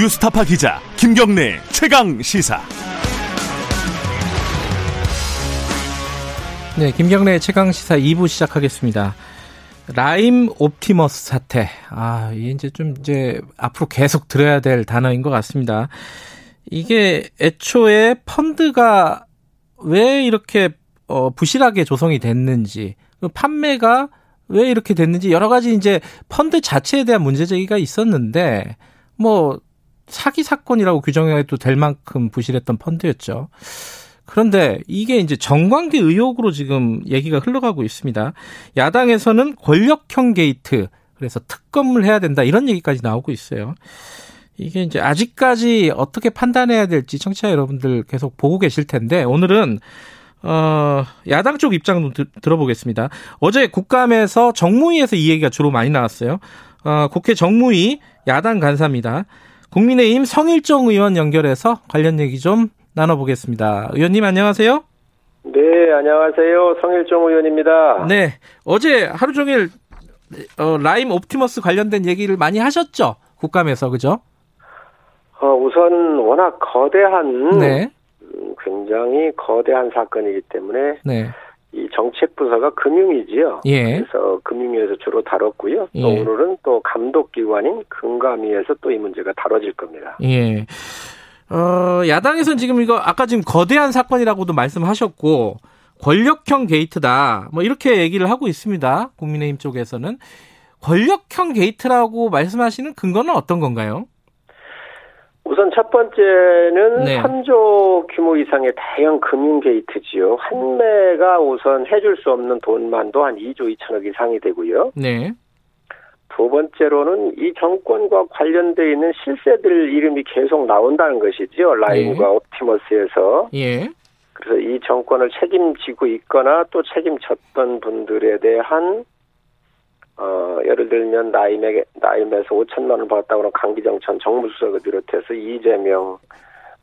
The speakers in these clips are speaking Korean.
뉴스타파 기자 김경래 최강 시사. 네, 김경래 최강 시사 2부 시작하겠습니다. 라임 옵티머스 사태. 아, 이제 좀 이제 앞으로 계속 들어야 될 단어인 것 같습니다. 이게 애초에 펀드가 왜 이렇게 어, 부실하게 조성이 됐는지, 그 판매가 왜 이렇게 됐는지 여러 가지 이제 펀드 자체에 대한 문제 제기가 있었는데 뭐 사기 사건이라고 규정해도 될 만큼 부실했던 펀드였죠. 그런데 이게 이제 정관계 의혹으로 지금 얘기가 흘러가고 있습니다. 야당에서는 권력형 게이트, 그래서 특검을 해야 된다 이런 얘기까지 나오고 있어요. 이게 이제 아직까지 어떻게 판단해야 될지 청취자 여러분들 계속 보고 계실 텐데 오늘은 어, 야당 쪽 입장도 드, 들어보겠습니다. 어제 국감에서 정무위에서 이 얘기가 주로 많이 나왔어요. 어, 국회 정무위 야당 간사입니다. 국민의힘 성일종 의원 연결해서 관련 얘기 좀 나눠보겠습니다. 의원님 안녕하세요. 네, 안녕하세요. 성일종 의원입니다. 네, 어제 하루 종일 어, 라임 옵티머스 관련된 얘기를 많이 하셨죠? 국감에서 그죠? 어, 우선 워낙 거대한 네. 음, 굉장히 거대한 사건이기 때문에 네. 이 정책 부서가 금융이지요. 예. 그래서 금융위에서 주로 다뤘고요. 또 예. 오늘은 또 감독기관인 금감위에서 또 이 문제가 다뤄질 겁니다. 예. 어, 야당에서는 지금 이거 아까 지금 거대한 사건이라고도 말씀하셨고 권력형 게이트다. 뭐 이렇게 얘기를 하고 있습니다. 국민의힘 쪽에서는 권력형 게이트라고 말씀하시는 근거는 어떤 건가요? 우선 첫 번째는 네. 3조 규모 이상의 대형 금융 게이트지요. 한매가 우선 해줄 수 없는 돈만도 한 2조 2천억 이상이 되고요. 네. 두 번째로는 이 정권과 관련돼 있는 실세들 이름이 계속 나온다는 것이죠. 라임과 네. 옵티머스에서. 예. 그래서 이 정권을 책임지고 있거나 또 책임졌던 분들에 대한 어, 예를 들면 나임에 나임에서 5천만 원 받았다고 하는 강기정 전 정무수석을 비롯해서 이재명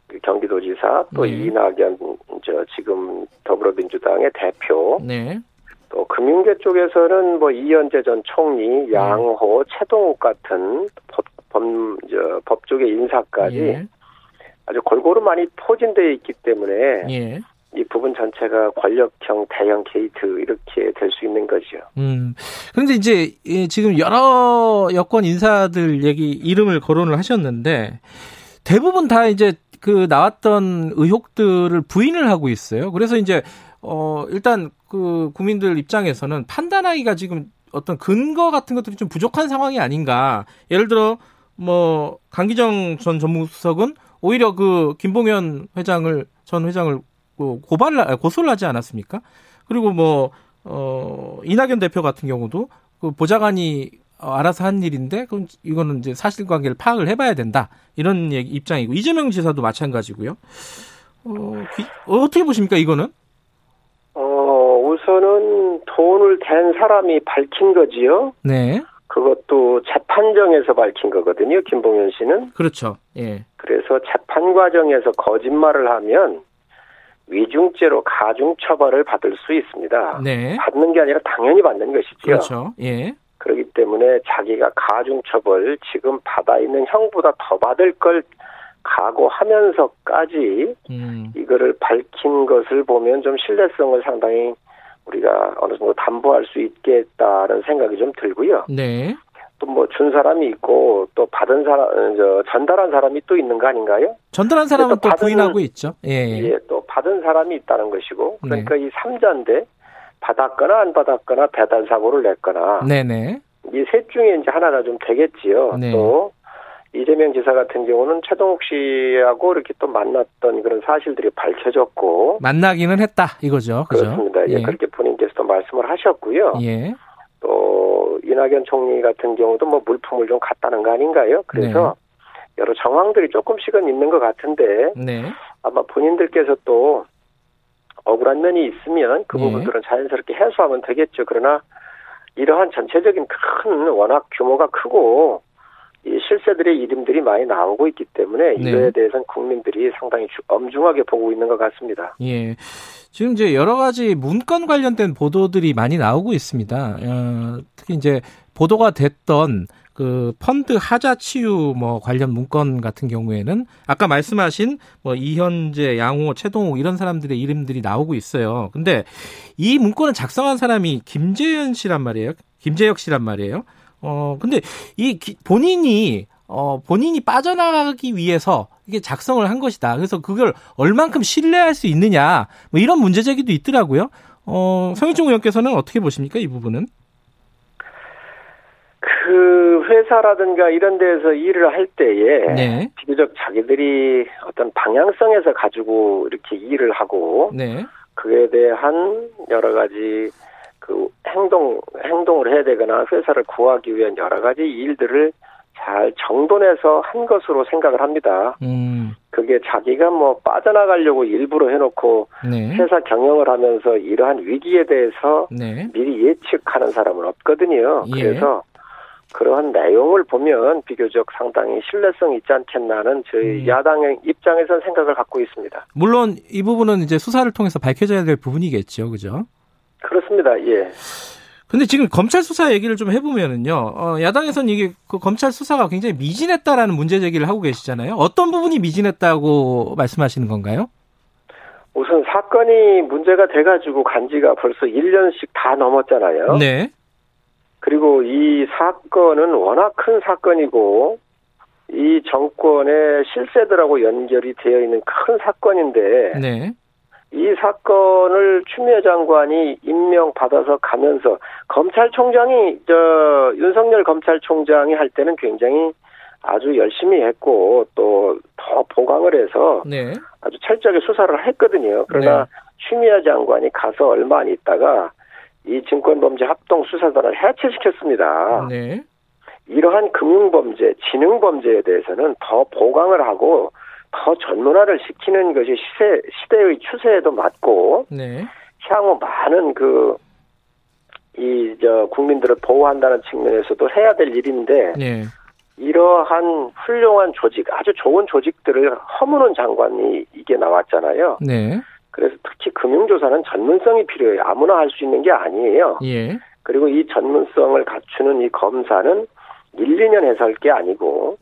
그 경기도지사 또 네. 이낙연 저 지금 더불어민주당의 대표 네. 또 금융계 쪽에서는 뭐 이헌재 전 총리, 양호, 채동욱 같은 법, 법, 저, 법조계 인사까지 예. 아주 골고루 많이 포진되어 있기 때문에 예. 이 부분 전체가 권력형 대형 게이트 이렇게 될 수 있는 거죠. 음. 그런데 이제 예, 지금 여러 여권 인사들 얘기 이름을 거론을 하셨는데 대부분 다 이제 그 나왔던 의혹들을 부인을 하고 있어요. 그래서 이제 어 일단 그 국민들 입장에서는 판단하기가 지금 어떤 근거 같은 것들이 좀 부족한 상황이 아닌가. 예를 들어 뭐 강기정 전 전무수석은 오히려 그 김봉현 회장을 전 회장을 그 고발을 아, 고소를 하지 않았습니까? 그리고 뭐 어, 이낙연 대표 같은 경우도 그 보좌관이 어, 알아서 한 일인데 그럼 이거는 이제 사실관계를 파악을 해봐야 된다 이런 얘기, 입장이고 이재명 지사도 마찬가지고요. 어, 기- 어, 어떻게 보십니까 이거는? 어, 우선은 돈을 댄 사람이 밝힌 거지요. 네, 그것도 재판정에서 밝힌 거거든요. 김봉현 씨는. 그렇죠. 예, 그래서 재판 과정에서 거짓말을 하면 위중죄로 가중 처벌을 받을 수 있습니다. 네, 받는 게 아니라 당연히 받는 것이지요. 그렇죠. 예, 그렇기 때문에 자기가 가중 처벌 지금 받아 있는 형보다 더 받을 걸 각오하면서까지 음, 이거를 밝힌 것을 보면 좀 신뢰성을 상당히 우리가 어느 정도 담보할 수 있겠다는 생각이 좀 들고요. 네, 또 뭐 준 사람이 있고 또 받은 사람, 어, 저 전달한 사람이 또 있는 거 아닌가요? 전달한 사람은 또 그래서 받은- 부인하고 있죠. 예, 예, 또 사람이 있다는 것이고 그러니까 네. 이 삼자인데 받았거나 안 받았거나 배달 사고를 냈거나 네, 네, 이 셋 중에 이제 하나가 좀 되겠지요. 네. 또 이재명 지사 같은 경우는 최동욱 씨하고 이렇게 또 만났던 그런 사실들이 밝혀졌고 만나기는 했다 이거죠. 그죠? 그렇습니다. 예, 예, 그렇게 본인께서도 말씀을 하셨고요. 예, 또 이낙연 총리 같은 경우도 뭐 물품을 좀 갖다는 거 아닌가요? 그래서 여러 정황들이 조금씩은 있는 것 같은데 네, 아마 본인들께서 또 억울한 면이 있으면 그 예. 부분들은 자연스럽게 해소하면 되겠죠. 그러나 이러한 전체적인 큰 워낙 규모가 크고 이 실세들의 이름들이 많이 나오고 있기 때문에 네. 이거에 대해서는 국민들이 상당히 주- 엄중하게 보고 있는 것 같습니다. 예. 지금 이제 여러 가지 문건 관련된 보도들이 많이 나오고 있습니다. 어, 특히 이제 보도가 됐던 그 펀드 하자 치유 뭐 관련 문건 같은 경우에는 아까 말씀하신 뭐 이현재, 양호, 최동욱 이런 사람들의 이름들이 나오고 있어요. 근데 이 문건을 작성한 사람이 김재현 씨란 말이에요. 김재혁 씨란 말이에요. 어 근데 이 본인이 어 본인이 빠져나가기 위해서 이게 작성을 한 것이다. 그래서 그걸 얼만큼 신뢰할 수 있느냐 뭐 이런 문제 제기도 있더라고요. 어 성일종 의원께서는 어떻게 보십니까 이 부분은? 그 회사라든가 이런 데서 일을 할 때에 네. 비교적 자기들이 어떤 방향성에서 가지고 이렇게 일을 하고 네. 그에 대한 여러 가지 그 행동 행동을 해야 되거나 회사를 구하기 위한 여러 가지 일들을 잘 정돈해서 한 것으로 생각을 합니다. 음. 그게 자기가 뭐 빠져나가려고 일부러 해놓고 네. 회사 경영을 하면서 이러한 위기에 대해서 네. 미리 예측하는 사람은 없거든요. 예. 그래서 그러한 내용을 보면 비교적 상당히 신뢰성이 있지 않겠나는 저희 음. 야당의 입장에서 생각을 갖고 있습니다. 물론 이 부분은 이제 수사를 통해서 밝혀져야 될 부분이겠죠. 그죠? 그렇습니다. 예. 근데 지금 검찰 수사 얘기를 좀 해보면은요, 어, 야당에서는 이게 그 검찰 수사가 굉장히 미진했다라는 문제 제기를 하고 계시잖아요. 어떤 부분이 미진했다고 말씀하시는 건가요? 우선 사건이 문제가 돼가지고 간 지가 벌써 1년씩 다 넘었잖아요. 네. 그리고 이 사건은 워낙 큰 사건이고 이 정권의 실세들하고 연결이 되어 있는 큰 사건인데 네. 이 사건을 추미애 장관이 임명받아서 가면서 검찰총장이 저 윤석열 검찰총장이 할 때는 굉장히 아주 열심히 했고 또 더 보강을 해서 네. 아주 철저하게 수사를 했거든요. 그러나 네. 추미애 장관이 가서 얼마 안 있다가 이 증권범죄 합동수사단을 해체시켰습니다. 네. 이러한 금융범죄, 지능범죄에 대해서는 더 보강을 하고 더 전문화를 시키는 것이 시세, 시대의 추세에도 맞고 네. 향후 많은 그, 이, 저, 국민들을 보호한다는 측면에서도 해야 될 일인데, 네. 이러한 훌륭한 조직, 아주 좋은 조직들을 허무는 장관이 이게 나왔잖아요. 네. 그래서 특히 금융조사는 전문성이 필요해요. 아무나 할 수 있는 게 아니에요. 예. 그리고 이 전문성을 갖추는 이 검사는 1, 2년 해서 할 게 아니고,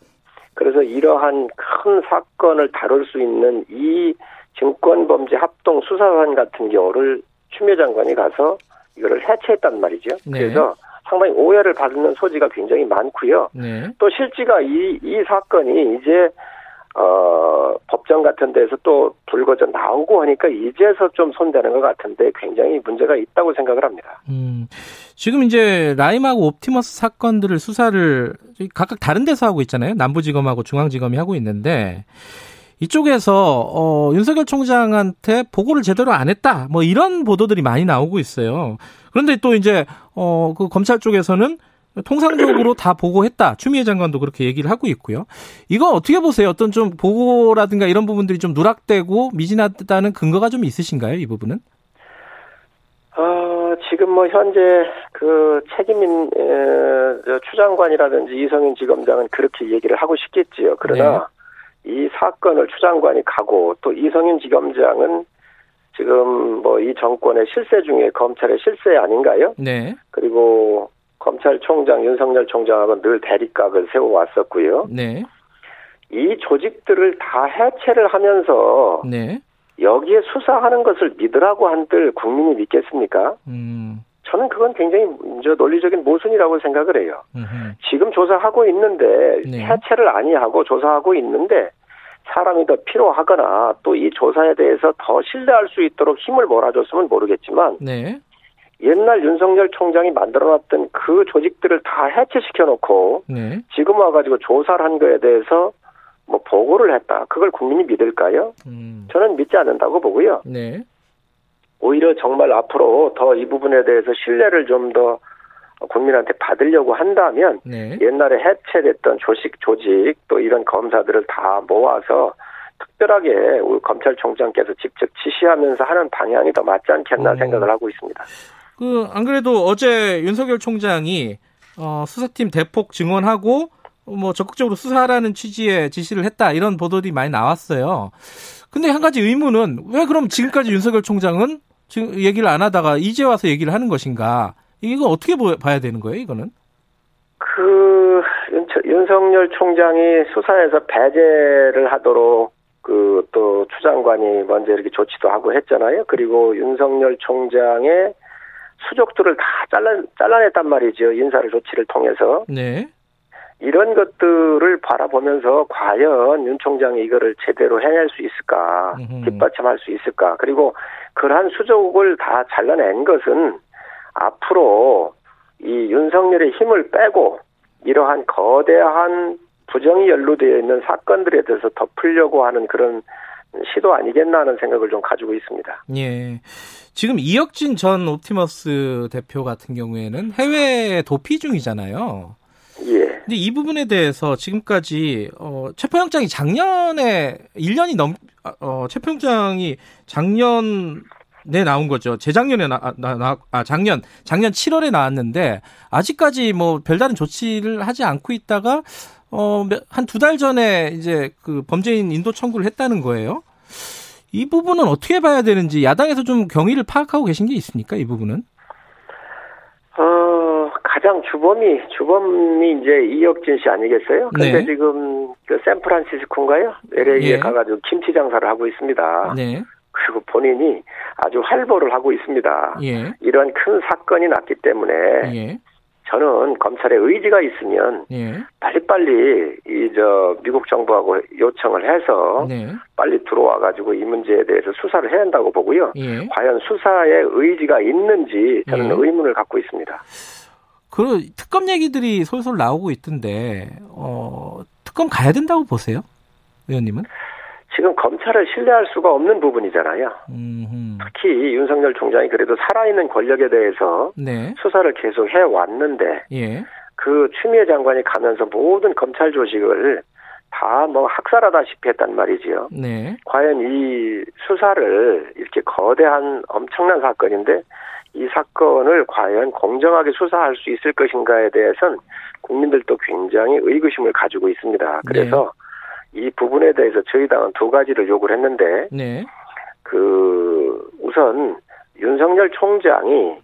그래서 이러한 큰 사건을 다룰 수 있는 이 증권범죄 합동 수사관 같은 경우를 추미애 장관이 가서 이거를 해체했단 말이죠. 네. 그래서 상당히 오해를 받는 소지가 굉장히 많고요. 네. 또 실지가 이, 이 사건이 이제, 어, 법정 같은 데서 또 불거져 나오고 하니까 이제서 좀 손대는 것 같은데 굉장히 문제가 있다고 생각을 합니다. 음. 지금 이제 라임하고 옵티머스 사건들을 수사를 각각 다른 데서 하고 있잖아요. 남부지검하고 중앙지검이 하고 있는데 이쪽에서 어, 윤석열 총장한테 보고를 제대로 안 했다. 뭐 이런 보도들이 많이 나오고 있어요. 그런데 또 이제 어, 그 검찰 쪽에서는 통상적으로 다 보고했다. 추미애 장관도 그렇게 얘기를 하고 있고요. 이거 어떻게 보세요? 어떤 좀 보고라든가 이런 부분들이 좀 누락되고 미진하다는 근거가 좀 있으신가요? 이 부분은? 어, 지금 뭐 현재 그 책임인 에, 추장관이라든지 이성윤 지검장은 그렇게 얘기를 하고 싶겠지요. 그러나 이 사건을 추장관이 가고 또 이성윤 지검장은 지금 뭐 이 정권의 실세 중에 검찰의 실세 아닌가요? 네. 그리고 검찰총장 윤석열 총장하고 늘 대립각을 세워왔었고요. 네. 이 조직들을 다 해체를 하면서 네. 여기에 수사하는 것을 믿으라고 한들 국민이 믿겠습니까? 음. 저는 그건 굉장히 저 논리적인 모순이라고 생각을 해요. 음흠. 지금 조사하고 있는데 네. 해체를 아니하고 조사하고 있는데 사람이 더 필요하거나 또 이 조사에 대해서 더 신뢰할 수 있도록 힘을 몰아줬으면 모르겠지만 네. 옛날 윤석열 총장이 만들어놨던 그 조직들을 다 해체시켜 놓고 네. 지금 와가지고 조사를 한 거에 대해서 뭐 보고를 했다. 그걸 국민이 믿을까요? 음. 저는 믿지 않는다고 보고요. 네. 오히려 정말 앞으로 더 이 부분에 대해서 신뢰를 좀 더 국민한테 받으려고 한다면 네. 옛날에 해체됐던 조직 조직 또 이런 검사들을 다 모아서 특별하게 우리 검찰총장께서 직접 지시하면서 하는 방향이 더 맞지 않겠나 음. 생각을 하고 있습니다. 그 안 그래도 어제 윤석열 총장이 어, 수사팀 대폭 증원하고 뭐 적극적으로 수사하라는 취지의 지시를 했다 이런 보도들이 많이 나왔어요. 근데 한 가지 의문은 왜 그럼 지금까지 윤석열 총장은 지금 얘기를 안 하다가 이제 와서 얘기를 하는 것인가? 이거 어떻게 보- 봐야 되는 거예요, 이거는? 그 윤, 윤석열 총장이 수사에서 배제를 하도록 그 또 추장관이 먼저 이렇게 조치도 하고 했잖아요. 그리고 윤석열 총장의 수족들을 다 잘라 잘라냈단 말이죠. 인사를 조치를 통해서. 네. 이런 것들을 바라보면서 과연 윤 총장이 이거를 제대로 해낼 수 있을까. 뒷받침할 수 있을까. 그리고 그러한 수족을 다 잘라낸 것은 앞으로 이 윤석열의 힘을 빼고 이러한 거대한 부정이 연루되어 있는 사건들에 대해서 덮으려고 하는 그런 시도 아니겠나 하는 생각을 좀 가지고 있습니다. 예. 지금 이혁진 전 옵티머스 대표 같은 경우에는 해외 도피 중이잖아요. 예. 근데 이 부분에 대해서 지금까지 어, 체포영장이 작년에 1년이 넘 어, 체포영장이 작년에 나온 거죠. 재작년에 나, 나, 나, 아 작년 작년 7월에 나왔는데 아직까지 뭐 별다른 조치를 하지 않고 있다가 어, 한 두 달 전에 이제 그 범죄인 인도 청구를 했다는 거예요. 이 부분은 어떻게 봐야 되는지 야당에서 좀 경위를 파악하고 계신 게 있습니까? 이 부분은? 어, 가장 주범이, 주범이 이제 이혁진 씨 아니겠어요? 근데 네. 지금 그 샌프란시스코인가요? LA에 예. 가가지고 김치 장사를 하고 있습니다. 네. 그리고 본인이 아주 활보를 하고 있습니다. 예. 이런 큰 사건이 났기 때문에 예. 저는 검찰의 의지가 있으면 예. 빨리빨리 이 저 미국 정부하고 요청을 해서 네. 빨리 들어와 가지고 이 문제에 대해서 수사를 해야 한다고 보고요. 예. 과연 수사에 의지가 있는지 저는 예. 의문을 갖고 있습니다. 그 특검 얘기들이 솔솔 나오고 있던데 어 특검 가야 된다고 보세요, 의원님은? 지금 검찰을 신뢰할 수가 없는 부분이잖아요. 음, 특히 윤석열 총장이 그래도 살아있는 권력에 대해서 네, 수사를 계속 해왔는데 예, 그 추미애 장관이 가면서 모든 검찰 조직을 다 뭐 학살하다시피 했단 말이지요. 네, 과연 이 수사를 이렇게 거대한 엄청난 사건인데 이 사건을 과연 공정하게 수사할 수 있을 것인가에 대해서는 국민들도 굉장히 의구심을 가지고 있습니다. 그래서 이 부분에 대해서 저희 당은 두 가지를 요구를 했는데 네, 그 우선 윤석열 총장이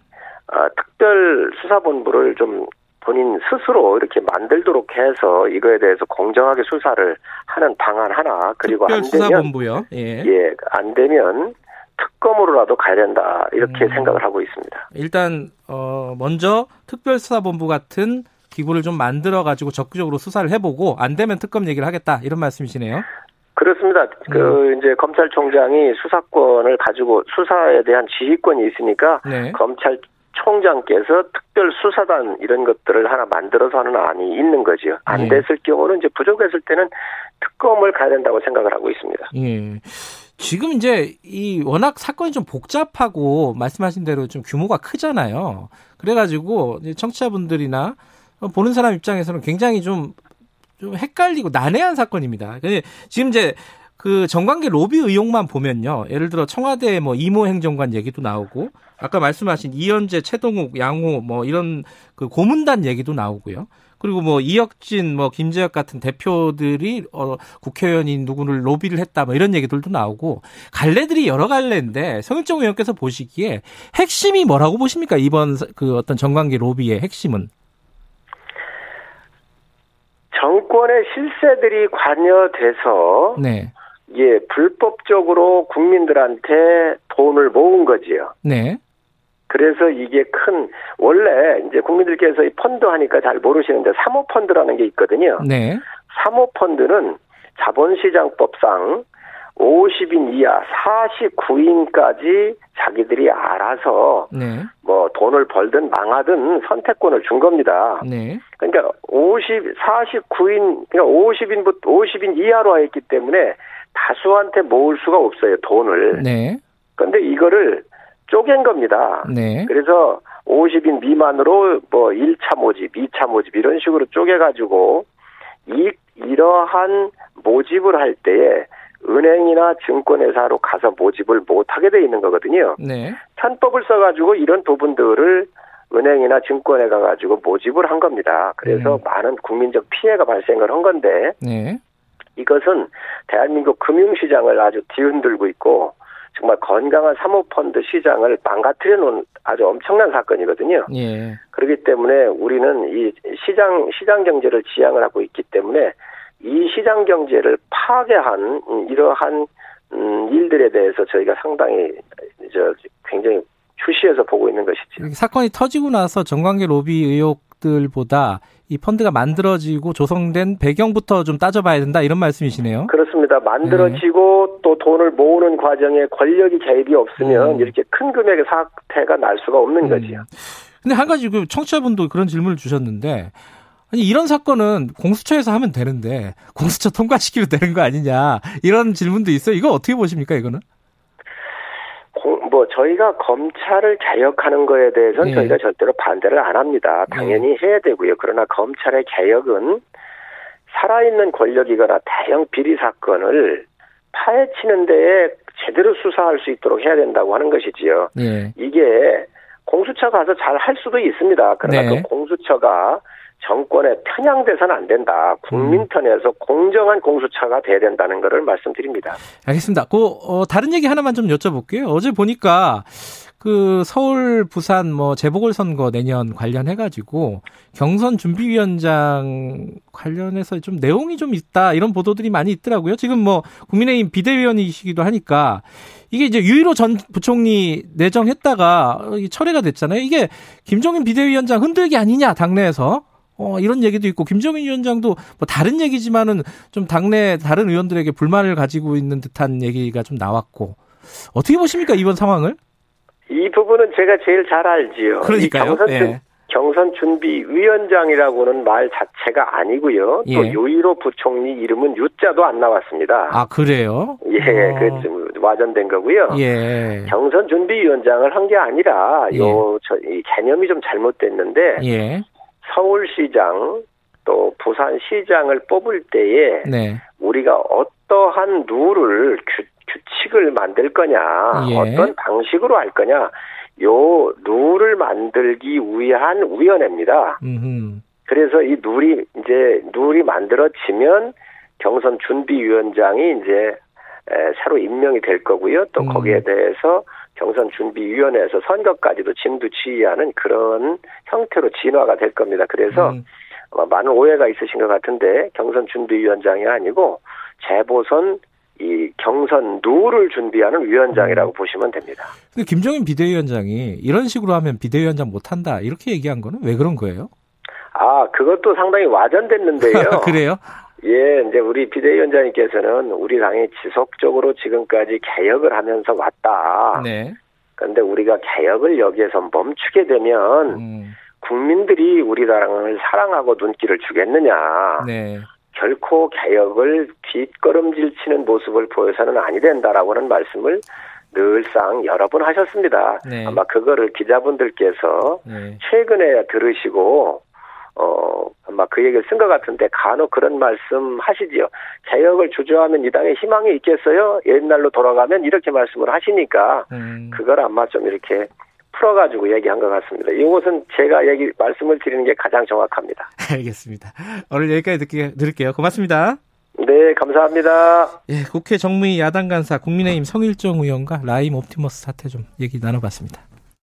아, 특별 수사본부를 좀 본인 스스로 이렇게 만들도록 해서 이거에 대해서 공정하게 수사를 하는 방안 하나 그리고 안 되면 특별수사본부요. 예. 예, 안 되면 특검으로라도 가야 된다 이렇게 음. 생각을 하고 있습니다. 일단 어 먼저 특별수사본부 같은 기구를 좀 만들어 가지고 적극적으로 수사를 해보고 안 되면 특검 얘기를 하겠다 이런 말씀이시네요. 그렇습니다. 음. 그 이제 검찰총장이 수사권을 가지고 수사에 대한 지휘권이 있으니까 네, 검찰 총장께서 특별 수사단 이런 것들을 하나 만들어서 하는 안이 있는 거죠. 안 네. 됐을 경우는 이제 부족했을 때는 특검을 가야 된다고 생각을 하고 있습니다. 예. 지금 이제 이 워낙 사건이 좀 복잡하고 말씀하신 대로 좀 규모가 크잖아요. 그래가지고 청취자분들이나 보는 사람 입장에서는 굉장히 좀, 좀 헷갈리고 난해한 사건입니다. 지금 이제 그 정관계 로비 의혹만 보면요. 예를 들어 청와대 뭐 이모 행정관 얘기도 나오고 아까 말씀하신 이현재, 최동욱, 양호 뭐 이런 그 고문단 얘기도 나오고요. 그리고 뭐 이혁진, 뭐 김재혁 같은 대표들이 어 국회의원인 누구를 로비를 했다 뭐 이런 얘기들도 나오고 갈래들이 여러 갈래인데 성일정 의원께서 보시기에 핵심이 뭐라고 보십니까 이번 그 어떤 정관계 로비의 핵심은? 정권의 실세들이 관여돼서 네, 예 불법적으로 국민들한테 돈을 모은 거지요. 네, 그래서 이게 큰 원래 이제 국민들께서 이 펀드 하니까 잘 모르시는데 사모 펀드라는 게 있거든요. 네, 사모 펀드는 자본시장법상 50인 이하 49인까지 자기들이 알아서 네, 뭐 돈을 벌든 망하든 선택권을 준 겁니다. 네, 그러니까 50, 49인, 그러니까 50인부터 50인 이하로 했기 때문에 다수한테 모을 수가 없어요, 돈을. 네, 그런데 이거를 쪼갠 겁니다. 네, 그래서 50인 미만으로 뭐 1차 모집, 2차 모집 이런 식으로 쪼개가지고 이, 이러한 모집을 할 때에 은행이나 증권회사로 가서 모집을 못하게 돼 있는 거거든요. 네, 편법을 써가지고 이런 부분들을 은행이나 증권에 가가지고 모집을 한 겁니다. 그래서 음. 많은 국민적 피해가 발생을 한 건데 네, 이것은 대한민국 금융시장을 아주 뒤흔들고 있고 정말 건강한 사모펀드 시장을 망가뜨려 놓은 아주 엄청난 사건이거든요. 예. 그렇기 때문에 우리는 이 시장 시장 경제를 지향을 하고 있기 때문에 이 시장 경제를 파괴한 이러한 음, 일들에 대해서 저희가 상당히 저 굉장히 주시해서 보고 있는 것이죠. 사건이 터지고 나서 정관계 로비 의혹들보다 이 펀드가 만들어지고 조성된 배경부터 좀 따져봐야 된다 이런 말씀이시네요. 그렇습니다. 만들어지고 또 돈을 모으는 과정에 권력이 개입이 없으면 음. 이렇게 큰 금액의 사태가 날 수가 없는 거지요. 근데 한 가지 그 청취자분도 그런 질문을 주셨는데 아니 이런 사건은 공수처에서 하면 되는데 공수처 통과시키면 되는 거 아니냐 이런 질문도 있어요. 이거 어떻게 보십니까 이거는? 공- 뭐 저희가 검찰을 개혁하는 거에 대해서는 예. 저희가 절대로 반대를 안 합니다. 당연히 해야 되고요. 그러나 검찰의 개혁은 살아있는 권력이거나 대형 비리 사건을 파헤치는 데에 제대로 수사할 수 있도록 해야 된다고 하는 것이지요. 예. 이게 공수처 가서 잘 할 수도 있습니다. 그러나 네. 그 공수처가 정권에 편향돼서는 안 된다. 국민 음. 편에서 공정한 공수처가 돼야 된다는 것을 말씀드립니다. 알겠습니다. 그 어, 다른 얘기 하나만 좀 여쭤볼게요. 어제 보니까 그 서울, 부산 뭐 재보궐 선거 내년 관련해 가지고 경선 준비위원장 관련해서 좀 내용이 좀 있다 이런 보도들이 많이 있더라고요. 지금 뭐 국민의힘 비대위원이시기도 하니까 이게 이제 유일호 전 부총리 내정했다가 어, 이 철회가 됐잖아요. 이게 김종인 비대위원장 흔들기 아니냐 당내에서 어, 이런 얘기도 있고, 김정인 위원장도 뭐 다른 얘기지만은 좀 당내 다른 의원들에게 불만을 가지고 있는 듯한 얘기가 좀 나왔고, 어떻게 보십니까, 이번 상황을? 이 부분은 제가 제일 잘 알지요. 그러니까요. 이 경선, 준- 예. 경선 준비 위원장이라고는 말 자체가 아니고요. 또 예. 요일호 부총리 이름은 유자도 안 나왔습니다. 아, 그래요? 예, 어, 그좀 와전된 거고요. 예. 경선 준비 위원장을 한 게 아니라 예. 요저이 개념이 좀 잘못됐는데 예. 서울시장 또 부산시장을 뽑을 때에 네. 우리가 어떠한 룰을 규, 규칙을 만들 거냐 예. 어떤 방식으로 할 거냐 요 룰을 만들기 위한 위원회입니다. 음. 그래서 이 룰이 이제 룰이 만들어지면 경선 준비위원장이 이제 에, 새로 임명이 될 거고요. 또 음. 거기에 대해서 경선 준비위원회에서 선거까지도 진두지휘하는 그런 형태로 진화가 될 겁니다. 그래서 음. 아마 많은 오해가 있으신 것 같은데 경선 준비위원장이 아니고 재보선 이 경선 룰을 준비하는 위원장이라고 보시면 됩니다. 근데 김정인 비대위원장이 이런 식으로 하면 비대위원장 못한다, 이렇게 얘기한 거는 왜 그런 거예요? 아 그것도 상당히 와전됐는데요. 그래요? 예, 이제 우리 비대위원장님께서는 우리 당이 지속적으로 지금까지 개혁을 하면서 왔다. 네. 그런데 우리가 개혁을 여기에서 멈추게 되면 음. 국민들이 우리 당을 사랑하고 눈길을 주겠느냐. 네. 결코 개혁을 뒷걸음질 치는 모습을 보여서는 아니 된다라고는 말씀을 늘상 여러 번 하셨습니다. 네. 아마 그거를 기자분들께서 네. 최근에 들으시고 어 아마 그 얘기를 쓴 것 같은데 간혹 그런 말씀 하시지요. 개혁을 주저하면 이 당에 희망이 있겠어요? 옛날로 돌아가면 이렇게 말씀을 하시니까 음. 그걸 아마 좀 이렇게 풀어가지고 얘기한 것 같습니다. 이것은 제가 얘기 말씀을 드리는 게 가장 정확합니다. 알겠습니다. 오늘 여기까지 듣게, 들을게요. 고맙습니다. 네, 감사합니다. 예, 국회 정무위 야당 간사 국민의힘 성일정 의원과 라임 옵티머스 사태 좀 얘기 나눠봤습니다.